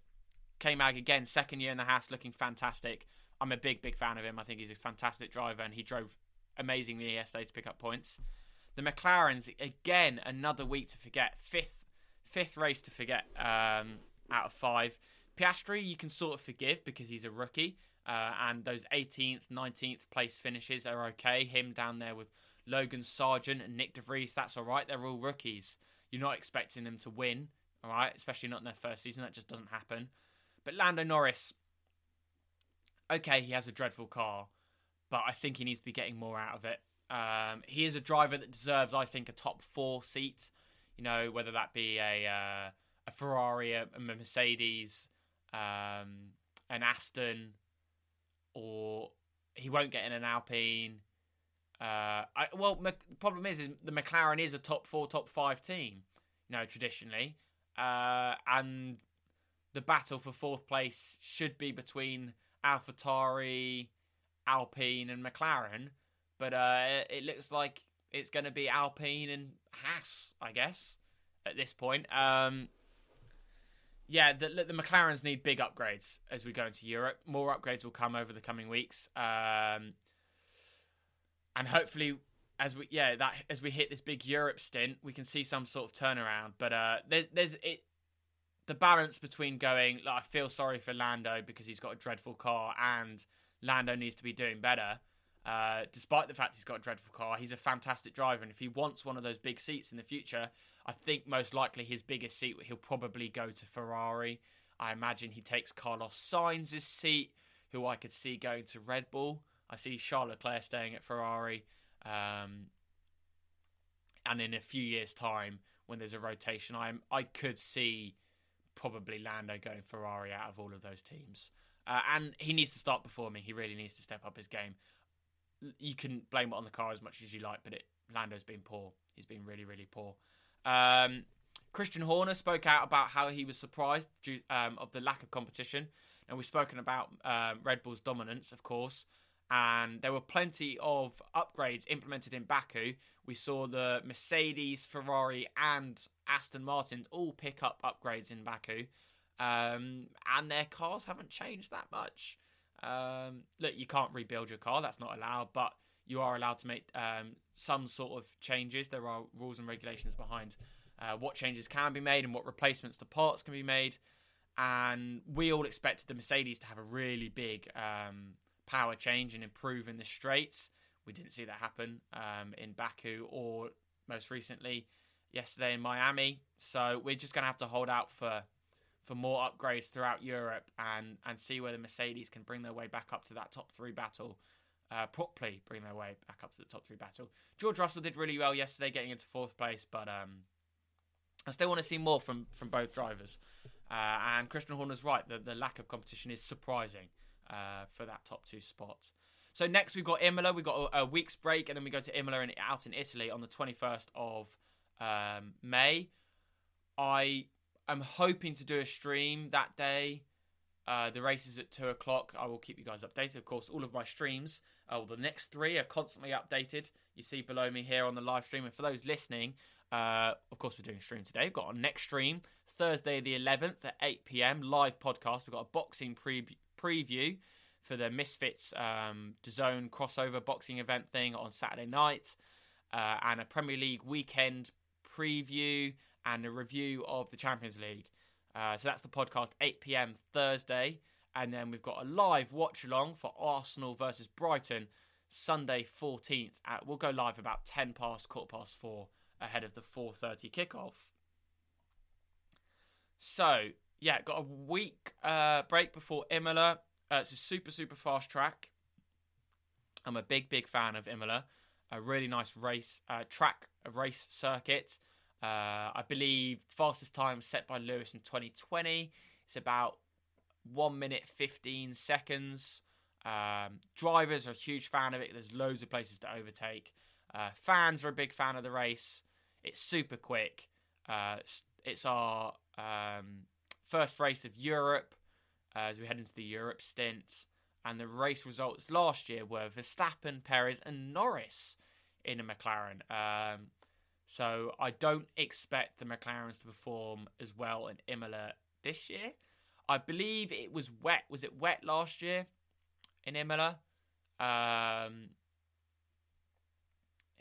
K Mag again, second year in the Haas, looking fantastic. I'm a big, big fan of him. I think he's a fantastic driver, and he drove amazingly yesterday to pick up points. The McLarens again, another week to forget. Fifth, fifth race to forget um, out of five. Piastri, you can sort of forgive because he's a rookie. Uh, and those 18th, 19th place finishes are okay. Him down there with Logan Sargeant and Nyck de Vries, that's all right. They're all rookies. You're not expecting them to win, all right? Especially not in their first season. That just doesn't happen. But Lando Norris, okay, he has a dreadful car, but I think he needs to be getting more out of it. Um, he is a driver that deserves, I think, a top four seat. You know, whether that be a uh, a Ferrari, a, a Mercedes, um, an Aston, or he won't get in an Alpine. Uh, I, well, the problem is, is the McLaren is a top four, top five team, you know, traditionally, uh, and the battle for fourth place should be between AlphaTauri, Alpine, and McLaren, but uh, it looks like it's going to be Alpine and Haas, I guess, at this point. Um, yeah, the, the McLarens need big upgrades as we go into Europe. More upgrades will come over the coming weeks, um, and hopefully, as we yeah that as we hit this big Europe stint, we can see some sort of turnaround. But uh, there's there's it the balance between going like I feel sorry for Lando because he's got a dreadful car and Lando needs to be doing better. Uh, despite the fact he's got a dreadful car, he's a fantastic driver, and if he wants one of those big seats in the future, I think most likely his biggest seat he'll probably go to Ferrari. I imagine he takes Carlos Sainz's seat, who I could see going to Red Bull. I see Charles Leclerc staying at Ferrari. Um, and in a few years' time, when there's a rotation, I I could see probably Lando going Ferrari out of all of those teams. Uh, and he needs to start performing. He really needs to step up his game. You can blame it on the car as much as you like, but it, Lando's been poor. He's been really, really poor. Um, Christian Horner spoke out about how he was surprised due, um, of the lack of competition. And we've spoken about um, Red Bull's dominance, of course. And there were plenty of upgrades implemented in Baku. We saw the Mercedes, Ferrari, and Aston Martin all pick up upgrades in Baku. Um, and their cars haven't changed that much. Um, look, you can't rebuild your car, that's not allowed, but you are allowed to make um, some sort of changes. There are rules and regulations behind uh, what changes can be made and what replacements to parts can be made. And we all expected the Mercedes to have a really big um, power change and improve in the straights. We didn't see that happen um, in Baku or most recently yesterday in Miami. So we're just going to have to hold out for for more upgrades throughout Europe and and see whether Mercedes can bring their way back up to that top three battle uh, properly bring their way back up to the top three battle. George Russell did really well yesterday, getting into fourth place, but um, I still want to see more from from both drivers. Uh, and Christian Horner's right; the, the lack of competition is surprising uh, for that top two spot. So next we've got Imola. We've got a, a, week's break, and then we go to Imola and out in Italy on the 21st of um, May. I am hoping to do a stream that day. Uh, the race is at two o'clock. I will keep you guys updated. Of course, all of my streams, uh, well, the next three are constantly updated. You see below me here on the live stream. And for those listening, uh, of course, we're doing stream today. We've got our next stream Thursday the 11th at 8 p.m. live podcast. We've got a boxing pre- preview for the Misfits um, DAZN crossover boxing event thing on Saturday night, uh, and a Premier League weekend preview and a review of the Champions League. Uh, so that's the podcast, 8 p.m. Thursday. And then we've got a live watch along for Arsenal versus Brighton, Sunday 14th. At, we'll go live about 10 past, quarter past four ahead of the 4.30 kickoff. So, yeah, got a week uh, break before Imola. Uh, it's a super, super fast track. I'm a big, big fan of Imola. A really nice race uh, track, a race circuit. Uh, I believe fastest time set by Lewis in 2020. It's about one minute 15 seconds. Um, drivers are a huge fan of it. There's loads of places to overtake. Uh, fans are a big fan of the race. It's super quick. Uh, it's our um, first race of Europe uh, as we head into the Europe stint. And the race results last year were Verstappen, Perez, and Norris in a McLaren. Um, so I don't expect the McLarens to perform as well in Imola this year. I believe it was wet. Was it wet last year in Imola? Um,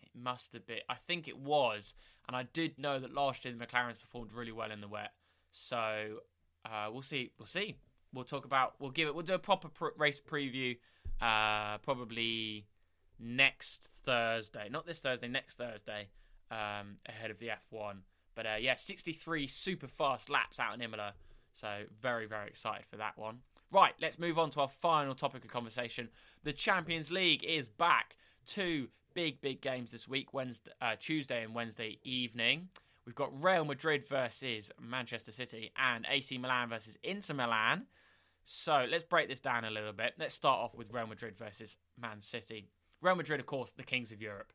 it must have been. I think it was. And I did know that last year the McLarens performed really well in the wet. So uh, we'll see. We'll see. We'll talk about. We'll give it. We'll do a proper pr- race preview. Uh, probably next Thursday. Not this Thursday. Next Thursday. Um, ahead of the F1. But uh, yeah, 63 super fast laps out in Imola. So very very excited for that one. Right, let's move on to our final topic of conversation. The Champions League is back. Two big, big games this week, Wednesday, uh, Tuesday and Wednesday evening. We've got Real Madrid versus Manchester City and AC Milan versus Inter Milan. So let's break this down a little bit. Let's start off with Real Madrid versus Man City. Real Madrid, of course, the kings of Europe.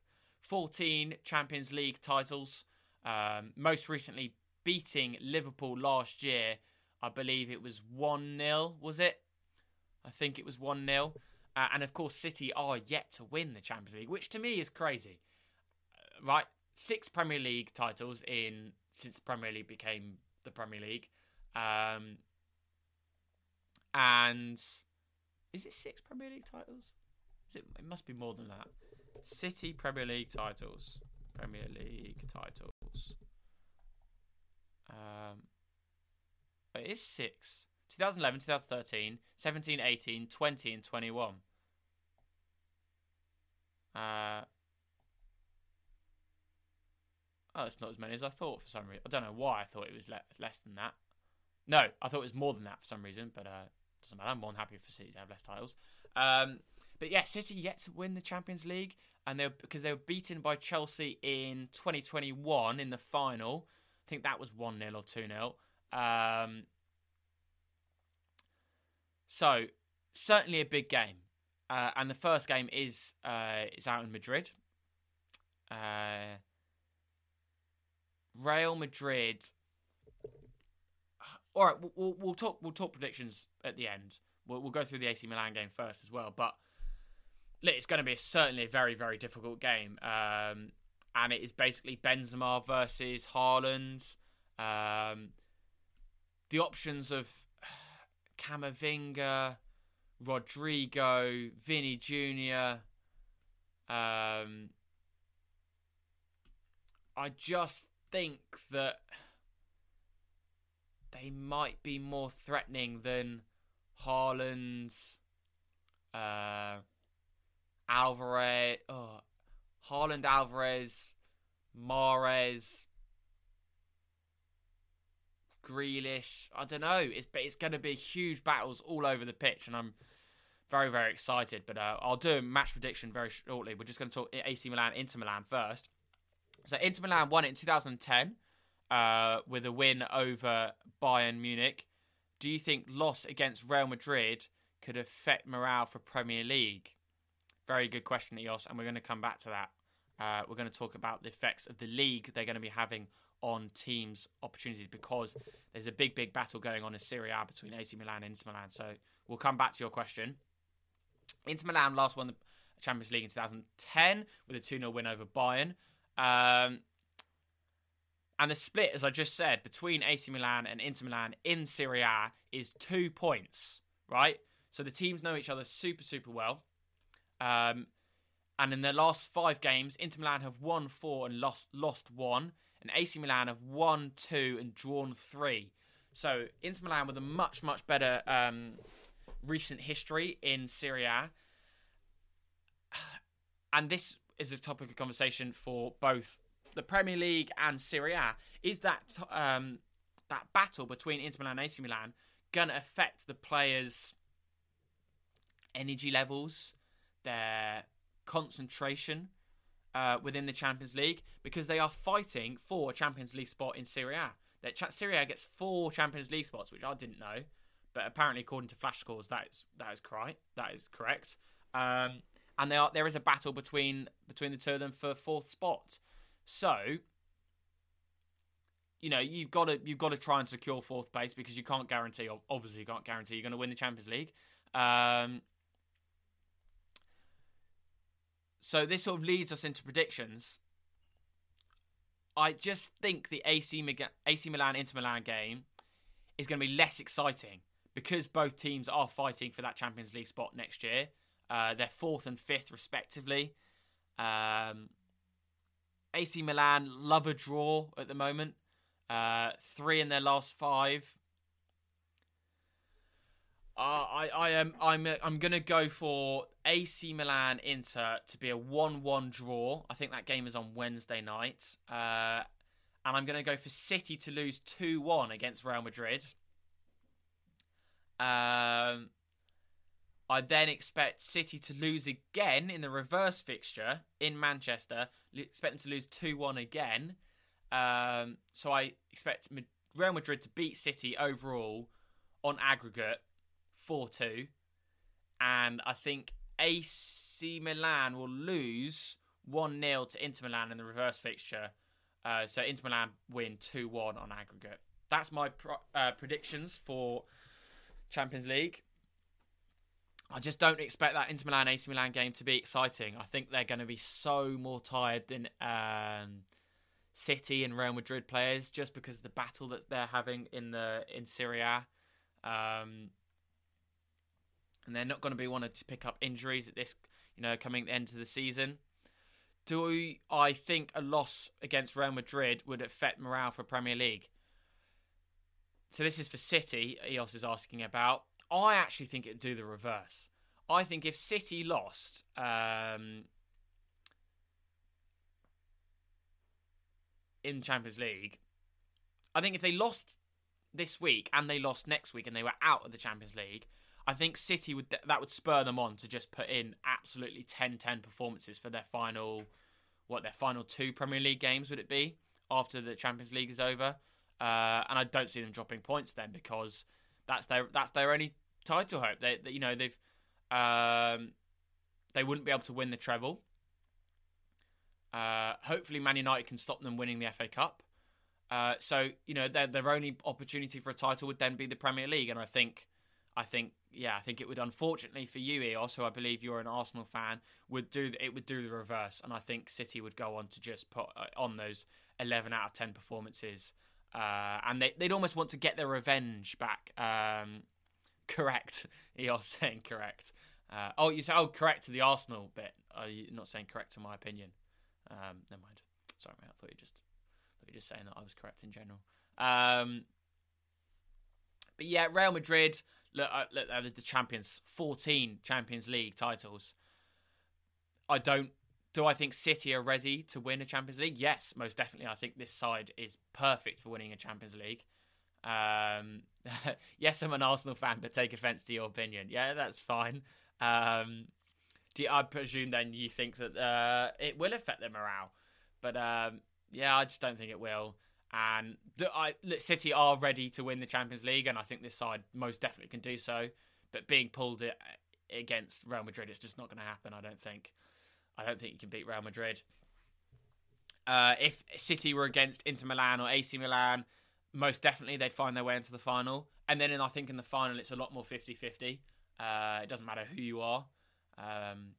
14 Champions League titles. Um, most recently beating Liverpool last year. I believe it was 1 0, was it? I think it was 1 0. Uh, and of course, City are yet to win the Champions League, which to me is crazy. Uh, right? Six Premier League titles in since the Premier League became the Premier League. Um, and is it six Premier League titles? It? It must be more than that. City Premier League titles. Premier League titles. Um, it is six. 2011, 2013, 17, 18, 20, and 21. Uh, oh, it's not as many as I thought for some reason. I don't know why I thought it was le- less than that. No, I thought it was more than that for some reason, but uh, doesn't matter. I'm more than happy for City to have less titles. Um, but yeah, City yet to win the Champions League, and they because they were beaten by Chelsea in 2021 in the final. I think that was one 0 or two 0 um, So certainly a big game, uh, and the first game is uh, is out in Madrid. Uh, Real Madrid. All right, we'll, we'll talk. We'll talk predictions at the end. We'll, we'll go through the AC Milan game first as well. But it's going to be certainly a very, very difficult game. Um, and it is basically Benzema versus Haaland. Um, the options of Camavinga, Rodrygo, Vini Jr. Um, I just think that they might be more threatening than Haaland's, uh, Alvarez, oh, Haaland, Alvarez, Mahrez, Grealish. I don't know. It's it's going to be huge battles all over the pitch, and I'm very very excited. But uh, I'll do a match prediction very shortly. We're just going to talk AC Milan, Inter Milan first. So Inter Milan won it in 2010 uh, with a win over Bayern Munich. Do you think loss against Real Madrid could affect morale for Premier League? Very good question, Eos, and we're going to come back to that. Uh, we're going to talk about the effects of the league they're going to be having on teams' opportunities because there's a big, big battle going on in Serie A between AC Milan and Inter Milan. So we'll come back to your question. Inter Milan last won the Champions League in 2010 with a 2 0 win over Bayern. Um, and the split, as I just said, between AC Milan and Inter Milan in Serie A is two points, right? So the teams know each other super, super well. Um, and in their last five games, Inter Milan have won four and lost lost one, and AC Milan have won two and drawn three. So Inter Milan with a much, much better um, recent history in Serie A. And this is a topic of conversation for both the Premier League and Serie A. Is that um, that battle between Inter Milan and AC Milan going to affect the players' energy levels, their concentration uh, within the Champions League? Because they are fighting for a Champions League spot in Serie A. That Ch- Serie A gets four Champions League spots, which I didn't know, but apparently, according to Flash Scores, that is that is correct. That is correct. Um, and are, there is a battle between between the two of them for fourth spot. So, you know, you've got to you've got to try and secure fourth place because you can't guarantee, obviously, you can't guarantee you're going to win the Champions League. Um, so this sort of leads us into predictions. I just think the AC, Milan Inter Milan game is going to be less exciting because both teams are fighting for that Champions League spot next year. Uh, they're fourth and fifth, respectively. Um, AC Milan love a draw at the moment. Uh, three in their last five. Uh, I I am I'm I'm gonna go for AC Milan Inter to be a one-one draw. I think that game is on Wednesday night, uh, and I'm gonna go for City to lose two-one against Real Madrid. Um, I then expect City to lose again in the reverse fixture in Manchester. Expect them to lose 2 1 again. Um, so I expect Real Madrid to beat City overall on aggregate 4 2. And I think AC Milan will lose 1 0 to Inter Milan in the reverse fixture. Uh, so Inter Milan win 2 1 on aggregate. That's my pro- uh, predictions for Champions League. I just don't expect that Inter Milan AC Milan game to be exciting. I think they're going to be so more tired than um, City and Real Madrid players just because of the battle that they're having in the in Serie A. Um, and they're not going to be wanting to pick up injuries at this, you know, coming the end of the season. Do I think a loss against Real Madrid would affect morale for Premier League? So this is for City. Eos is asking about. I actually think it'd do the reverse. I think if City lost, um, in Champions League, I think if they lost this week and they lost next week and they were out of the Champions League, I think City would that would spur them on to just put in absolutely 10-10 performances for their final what their final two Premier League games would it be after the Champions League is over? Uh, and I don't see them dropping points then because that's their that's their only title hope. They, they you know they've um, they wouldn't be able to win the treble. Uh, hopefully, Man United can stop them winning the FA Cup. Uh, so you know their their only opportunity for a title would then be the Premier League, and I think, I think, yeah, I think it would unfortunately for you, Eos, who I believe you're an Arsenal fan, would do it would do the reverse, and I think City would go on to just put uh, on those eleven out of ten performances, uh, and they they'd almost want to get their revenge back. Um, correct, Eos saying correct. Uh, oh, you say oh correct to the Arsenal bit. Are you not saying correct to my opinion? Um, never mind. Sorry, mate. I thought you just thought you just saying that I was correct in general. Um, but yeah, Real Madrid. Look, look, they're the champions. Fourteen Champions League titles. I don't. Do I think City are ready to win a Champions League? Yes, most definitely. I think this side is perfect for winning a Champions League. Um, yes, I'm an Arsenal fan, but take offence to your opinion. Yeah, that's fine. Um, do you, I presume then you think that uh, it will affect their morale, but um, yeah, I just don't think it will. And I, City are ready to win the Champions League, and I think this side most definitely can do so. But being pulled against Real Madrid, it's just not going to happen. I don't think. I don't think you can beat Real Madrid. Uh, if City were against Inter Milan or AC Milan, most definitely they'd find their way into the final. And then in, I think in the final, it's a lot more 50 50. Uh, it doesn't matter who you are. Um,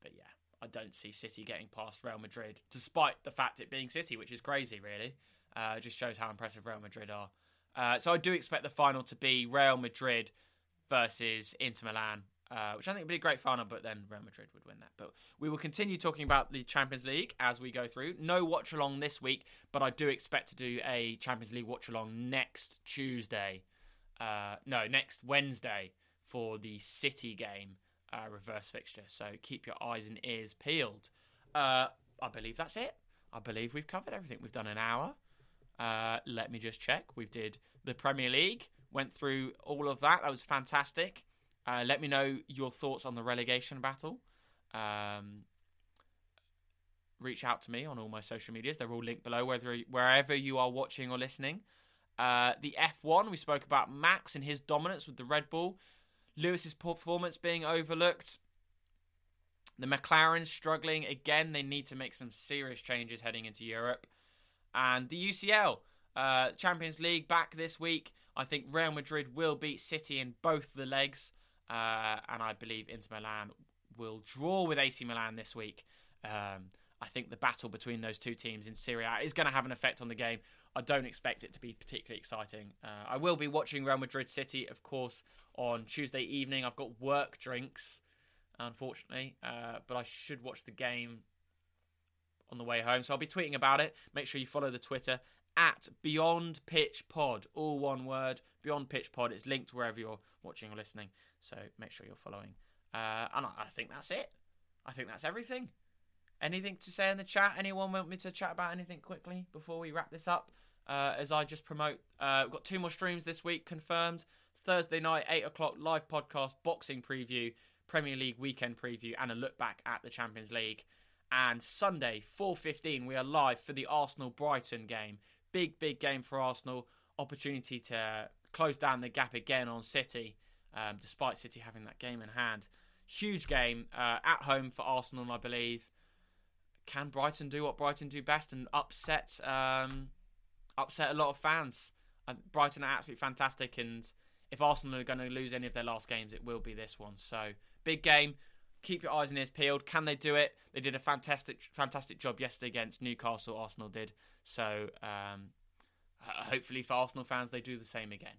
but yeah, I don't see City getting past Real Madrid, despite the fact it being City, which is crazy, really. Uh, just shows how impressive Real Madrid are. Uh, so I do expect the final to be Real Madrid versus Inter Milan, uh, which I think would be a great final, but then Real Madrid would win that. But we will continue talking about the Champions League as we go through. No watch along this week, but I do expect to do a Champions League watch along next Tuesday. Uh, no, next Wednesday for the City game uh, reverse fixture. So keep your eyes and ears peeled. Uh, I believe that's it. I believe we've covered everything. We've done an hour. Uh, let me just check. We did the Premier League, went through all of that. That was fantastic. Uh, let me know your thoughts on the relegation battle. Um, reach out to me on all my social medias. They're all linked below, whether wherever you are watching or listening. Uh, the F1, we spoke about Max and his dominance with the Red Bull. Lewis's performance being overlooked. The McLaren struggling again. They need to make some serious changes heading into Europe. And the UCL, uh, Champions League back this week. I think Real Madrid will beat City in both the legs. Uh, and I believe Inter Milan will draw with AC Milan this week. Um, I think the battle between those two teams in Serie A is going to have an effect on the game. I don't expect it to be particularly exciting. Uh, I will be watching Real Madrid City, of course, on Tuesday evening. I've got work drinks, unfortunately, uh, but I should watch the game on the way home. So I'll be tweeting about it. Make sure you follow the Twitter at Beyond Pitch Pod, all one word. Beyond Pitch Pod. It's linked wherever you're watching or listening. So make sure you're following. Uh, and I think that's it. I think that's everything. Anything to say in the chat? Anyone want me to chat about anything quickly before we wrap this up? Uh, as I just promote, uh, we've got two more streams this week confirmed. Thursday night, 8 o'clock, live podcast, boxing preview, Premier League weekend preview, and a look back at the Champions League. And Sunday, 4.15, we are live for the Arsenal-Brighton game. Big, big game for Arsenal. Opportunity to close down the gap again on City, um, despite City having that game in hand. Huge game uh, at home for Arsenal, I believe. Can Brighton do what Brighton do best and upset um, upset a lot of fans? Uh, Brighton are absolutely fantastic, and if Arsenal are going to lose any of their last games, it will be this one. So big game. Keep your eyes and ears peeled. Can they do it? They did a fantastic, fantastic job yesterday against Newcastle. Arsenal did. So um, hopefully for Arsenal fans, they do the same again.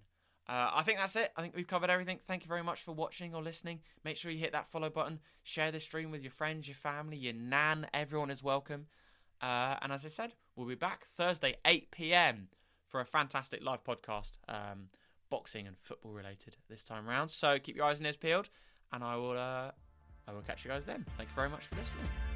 Uh, I think that's it. I think we've covered everything. Thank you very much for watching or listening. Make sure you hit that follow button. Share the stream with your friends, your family, your nan. Everyone is welcome. Uh, and as I said, we'll be back Thursday, 8 p.m. for a fantastic live podcast, um, boxing and football related this time around. So keep your eyes and ears peeled, and I will. Uh, I will catch you guys then. Thank you very much for listening.